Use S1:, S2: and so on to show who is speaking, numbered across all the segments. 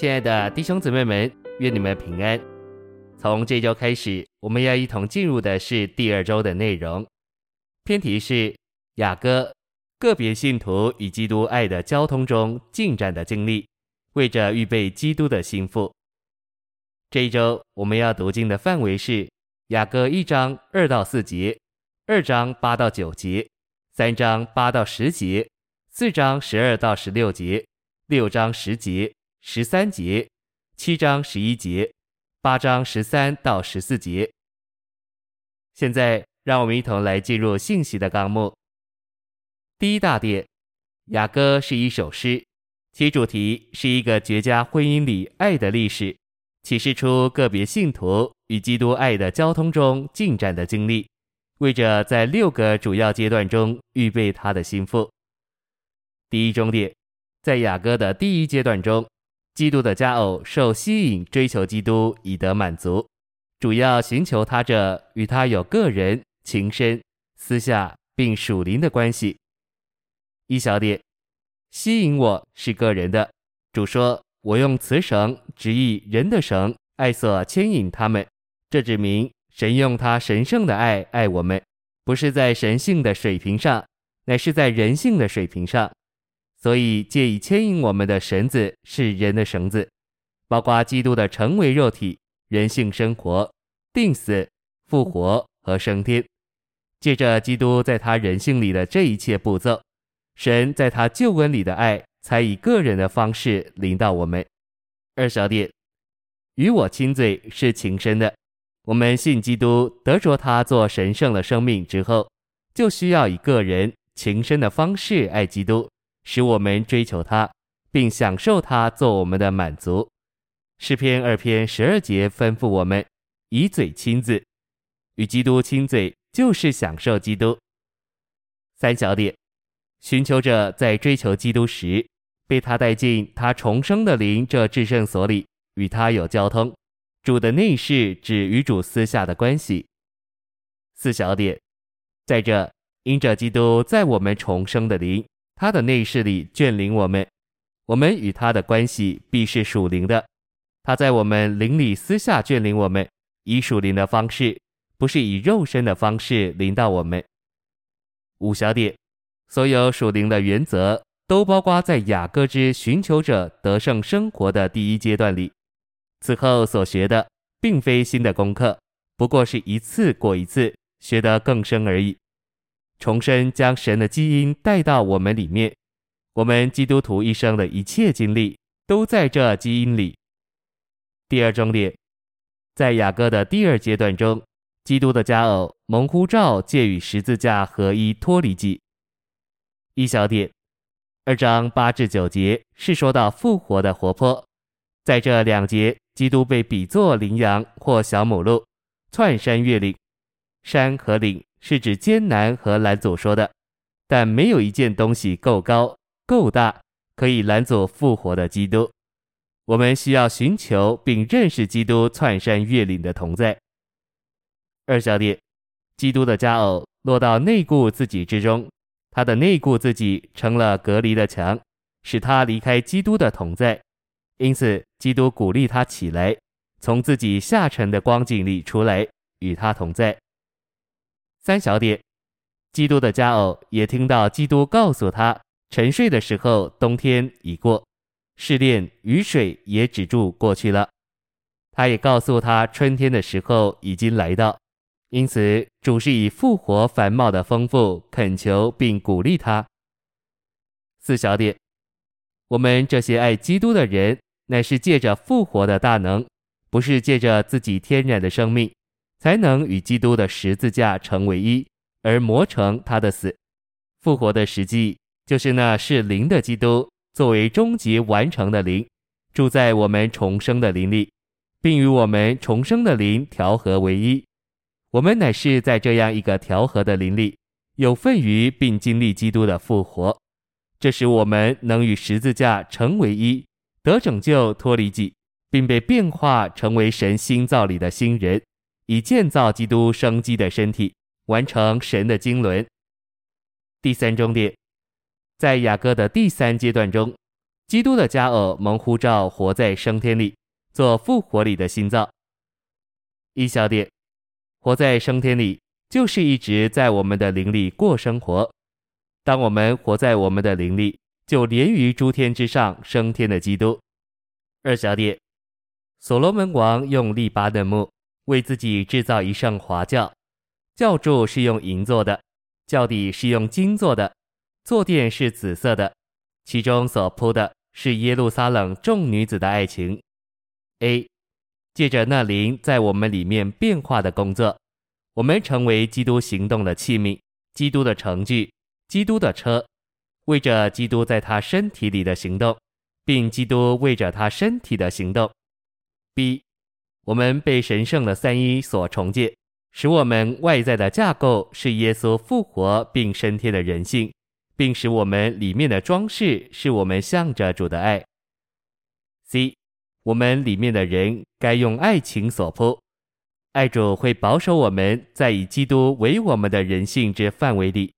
S1: 亲爱的弟兄姊妹们，愿你们平安。从这周开始，我们要一同进入的是第二周的内容。篇题是雅歌，个别信徒与基督爱的交通中进展的经历，为着预备基督的心腹。这一周我们要读经的范围是雅歌一章二到四节，二章八到九节，三章八到十节，四章十二到十六节，六章十节。十三节、七章十一节、八章十三到十四节。现在，让我们一同来进入信息的纲目。第一大点，雅歌是一首诗，其主题是一个绝佳婚姻里爱的历史，启示出个别信徒与基督爱的交通中进展的经历，为着在六个主要阶段中预备他的心腹。第一中点，在雅歌的第一阶段中。基督的佳偶受吸引，追求基督以得满足，主要寻求他者与他有个人、情深、私下并属灵的关系。一小点，吸引我是个人的。主说：“我用慈绳，直译人的绳，爱所牵引他们。”这指明神用他神圣的爱爱我们，不是在神性的水平上，乃是在人性的水平上。所以，借以牵引我们的绳子是人的绳子，包括基督的成为肉体、人性生活、钉死、复活和升天。借着基督在他人性里的这一切步骤，神在他救恩里的爱才以个人的方式临到我们。二小点，与我亲嘴是情深的。我们信基督得着他做神圣的生命之后，就需要以个人情深的方式爱基督。使我们追求他，并享受他做我们的满足。诗篇二篇十二节吩咐我们以嘴亲自，与基督亲嘴就是享受基督。三小点，寻求者在追求基督时，被他带进他重生的灵这至圣所里，与他有交通。主的内室指与主私下的关系。四小点，在这因着基督在我们重生的灵。他的内室里眷领我们，我们与他的关系必是属灵的。他在我们灵里私下眷领我们，以属灵的方式，不是以肉身的方式临到我们。五小点，所有属灵的原则都包括在雅歌之寻求者得胜生活的第一阶段里。此后所学的，并非新的功课，不过是一次过一次学得更深而已。重生将神的基因带到我们里面，我们基督徒一生的一切经历都在这基因里。第二重点，在雅歌的第二阶段中，基督的佳偶蒙呼召借与十字架合一脱离己。一小点，二章八至九节是说到复活的活泼，在这两节，基督被比作羚羊或小母鹿，窜山越岭，山和岭。是指艰难和拦阻说的，但没有一件东西够高够大，可以拦阻复活的基督。我们需要寻求并认识基督窜山越岭的同在。二小点，基督的佳偶落到内顾自己之中，他的内顾自己成了隔离的墙，使他离开基督的同在。因此，基督鼓励他起来，从自己下沉的光景里出来，与他同在。三小点，基督的佳偶也听到基督告诉他，沉睡的时候冬天已过，试炼雨水也止住过去了。他也告诉他春天的时候已经来到，因此主是以复活繁茂的丰富恳求并鼓励他。四小点，我们这些爱基督的人，乃是借着复活的大能，不是借着自己天然的生命。才能与基督的十字架成为一，而磨成他的死。复活的实际就是那是灵的基督，作为终极完成的灵，住在我们重生的灵里，并与我们重生的灵调和为一。我们乃是在这样一个调和的灵里，有份于并经历基督的复活，这使我们能与十字架成为一，得拯救脱离己，并被变化成为神新造里的新人。以建造基督生机的身体，完成神的经纶。第三重点，在雅歌的第三阶段中，基督的加尔蒙呼召活在升天里，做复活里的心脏。一小点，活在升天里，就是一直在我们的灵里过生活。当我们活在我们的灵里，就连于诸天之上升天的基督。二小点，所罗门王用利巴嫩木为自己制造一乘华轿，轿柱是用银做的，轿底是用金做的，坐垫是紫色的，其中所铺的是耶路撒冷众女子的爱情。A，借着那灵在我们里面变化的工作，我们成为基督行动的器皿，基督的程序，基督的车，为着基督在他身体里的行动，并基督为着他身体的行动。B，我们被神圣的三一所重建，使我们外在的架构是耶稣复活并升天的人性。并使我们里面的装饰是我们向着主的爱。C，我们里面的人该用爱情所铺，爱主会保守我们在以基督为我们的人性之范围里，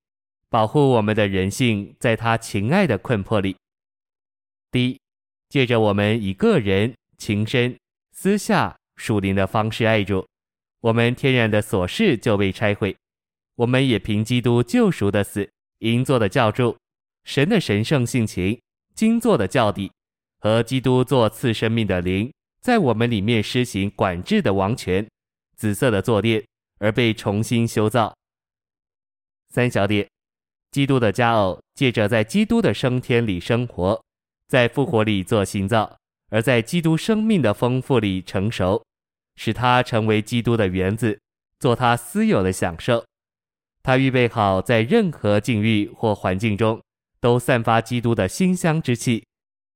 S1: 保护我们的人性在他情爱的困迫里。D，借着我们以个人、情深、私下、属灵的方式爱主，我们天然的琐事就被拆毁，我们也凭基督救赎的死。银做的教主，神的神圣性情；金做的教底，和基督做赐生命的灵，在我们里面施行管制的王权；紫色的坐垫，而被重新修造。三小点，基督的佳偶借着在基督的升天里生活，在复活里做新造，而在基督生命的丰富里成熟，使他成为基督的园子，做他私有的享受。他预备好，在任何境遇或环境中，都散发基督的馨香之气。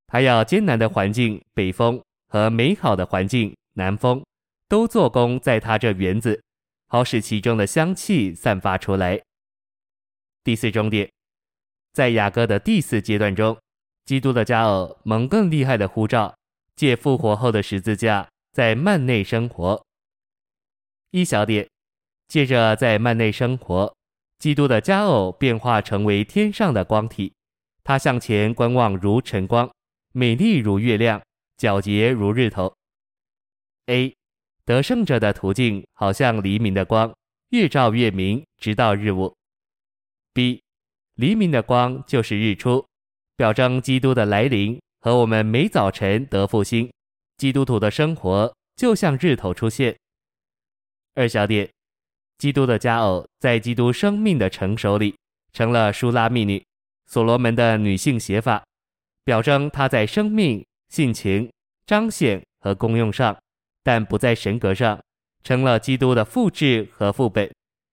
S1: 他要艰难的环境北风和美好的环境南风，都做工在他这园子，好使其中的香气散发出来。第四终点，在雅歌的第四阶段中，基督的佳偶蒙更厉害的呼召，借复活后的十字架在幔内生活。一小点，借着在幔内生活。基督的佳偶变化成为天上的光体，他向前观望如晨光，美丽如月亮，皎洁如日头。A 得胜者的途径好像黎明的光，越照越明，直到日午。B 黎明的光就是日出，表征基督的来临和我们每早晨得复兴。基督徒的生活就像日头出现。二小点。基督的佳偶在基督生命的成熟里成了舒拉密女，所罗门的女性写法，表征她在生命、性情、彰显和功用上，但不在神格上，成了基督的复制和副本，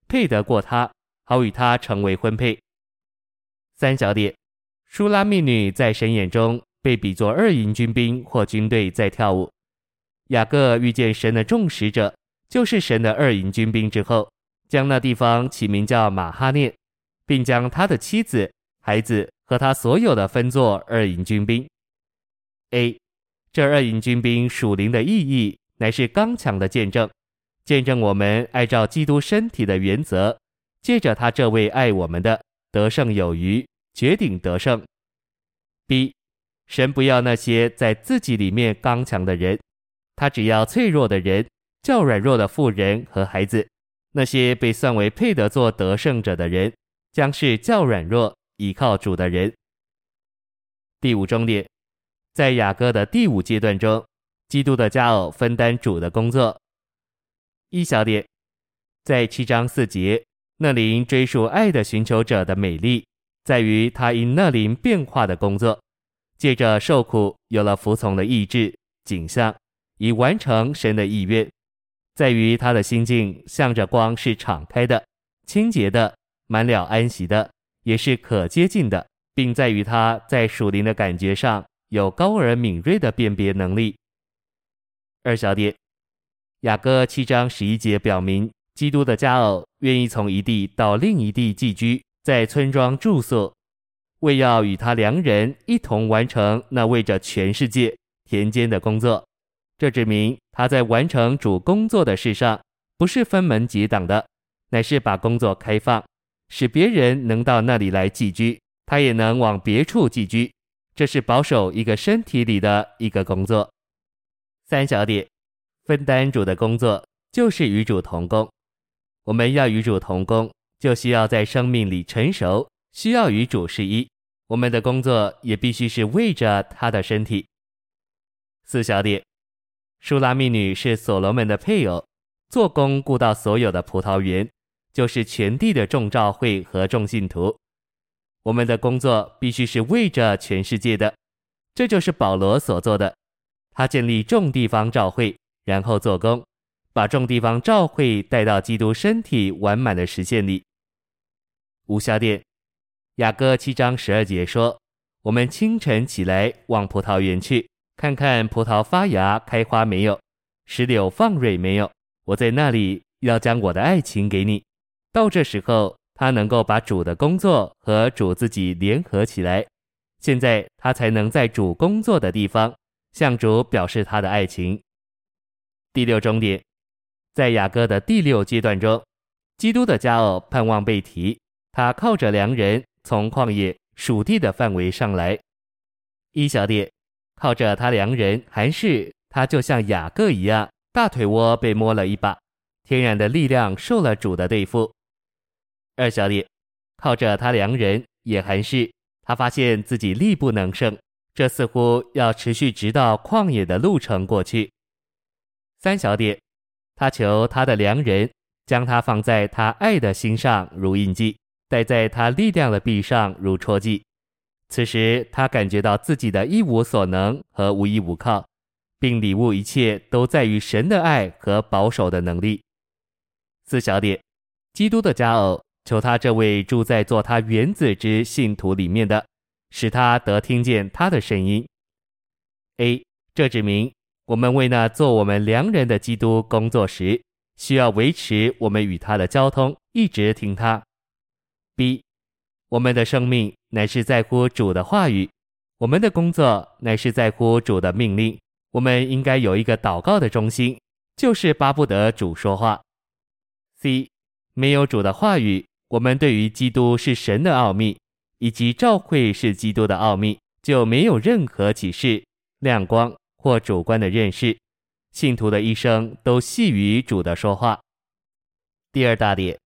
S1: 配得过他，好与他成为婚配。三小点，舒拉密女在神眼中被比作二营军兵或军队在跳舞。雅各遇见神的众使者，就是神的二营军兵之后。将那地方起名叫马哈念，并将他的妻子、孩子和他所有的分作二营军兵。A，这二营军兵属灵的意义乃是刚强的见证，见证我们按照基督身体的原则，借着他这位爱我们的得胜有余，绝顶得胜。B，神不要那些在自己里面刚强的人，他只要脆弱的人，较软弱的妇人和孩子。那些被算为配得做得胜者的人，将是较软弱、倚靠主的人。第五重点，在雅歌的第五阶段中，基督的家偶分担主的工作。一小点，在七章四节，那灵追溯爱的寻求者的美丽，在于他因那灵变化的工作，借着受苦有了服从的意志、景象，以完成神的意愿。在于他的心境向着光是敞开的、清洁的、满了安息的，也是可接近的，并在于他在属灵的感觉上有高而敏锐的辨别能力。二小点，雅歌七章十一节表明，基督的佳偶愿意从一地到另一地寄居，在村庄住宿，为要与他良人一同完成那为着全世界田间的工作。这指明他在完成主工作的事上，不是分门结党的，乃是把工作开放，使别人能到那里来寄居，他也能往别处寄居。这是保守一个身体里的一个工作。三小点，分担主的工作就是与主同工。我们要与主同工，就需要在生命里成熟，需要与主是一。我们的工作也必须是为着他的身体。四小点，舒拉密女是所罗门的配偶，做工顾到所有的葡萄园，就是全地的众教会和众信徒。我们的工作必须是为着全世界的，这就是保罗所做的。他建立众地方教会，然后做工，把众地方教会带到基督身体完满的实现里。五小点，雅歌七章十二节说：“我们清晨起来，往葡萄园去，看看葡萄发芽开花没有，石榴放蕊没有。我在那里要将我的爱情给你。”到这时候。他能够把主的工作和主自己联合起来，现在他才能在主工作的地方向主表示他的爱情。第六终点，在雅歌的第六阶段中，基督的佳偶盼望被提，他靠着良人从旷野属地的范围上来。一小点，靠着他良人，还是他就像雅各一样，大腿窝被摸了一把，天然的力量受了主的对付。二小点，靠着他良人也还是他发现自己力不能胜，这似乎要持续直到旷野的路程过去。三小点，他求他的良人将他放在他爱的心上如印记，戴在他力量的臂上如戳记。此时他感觉到自己的一无所能和无依无靠，并领悟一切都在于神的爱和保守的能力。四小点，基督的佳偶。求他这位住在做他原子之信徒里面的，使他得听见他的声音。A，这指明我们为那做我们良人的基督工作时，需要维持我们与他的交通，一直听他。B，我们的生命乃是在乎主的话语，我们的工作乃是在乎主的命令。我们应该有一个祷告的中心，就是巴不得主说话。C，没有主的话语。我们对于基督是神的奥秘，以及教会是基督的奥秘，就没有任何启示、亮光或主观的认识。信徒的一生都系于主的说话。第二大点，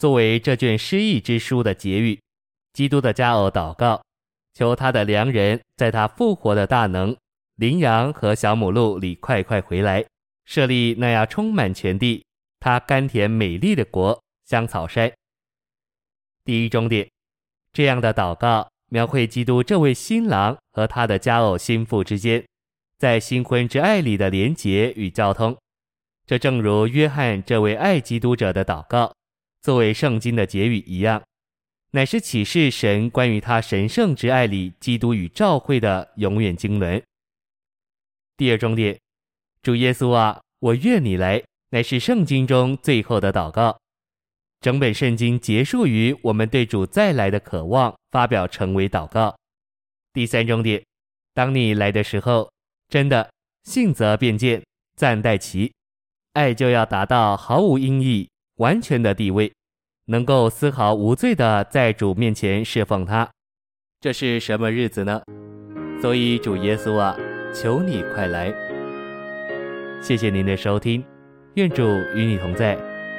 S1: 作为这卷失意之书的结语，基督的佳偶祷告，求他的良人在他复活的大能、羚羊和小母鹿里快快回来，设立那样充满全地、他甘甜美丽的国——香草山。第一重点，这样的祷告描绘基督这位新郎和他的佳偶新妇之间，在新婚之爱里的连结与交通。这正如约翰这位爱基督者的祷告，作为圣经的结语一样，乃是启示神关于他神圣之爱里基督与教会的永远经纶。第二重点，主耶稣啊，我愿你来，乃是圣经中最后的祷告。整本圣经结束于我们对主再来的渴望，发表成为祷告。第三重点，当你来的时候，真的信则便见，暂待其，爱就要达到毫无阴翳、完全的地位，能够丝毫无罪的在主面前侍奉他。这是什么日子呢？所以主耶稣啊，求你快来！谢谢您的收听，愿主与你同在，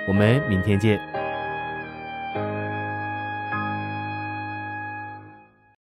S1: 我们明天见。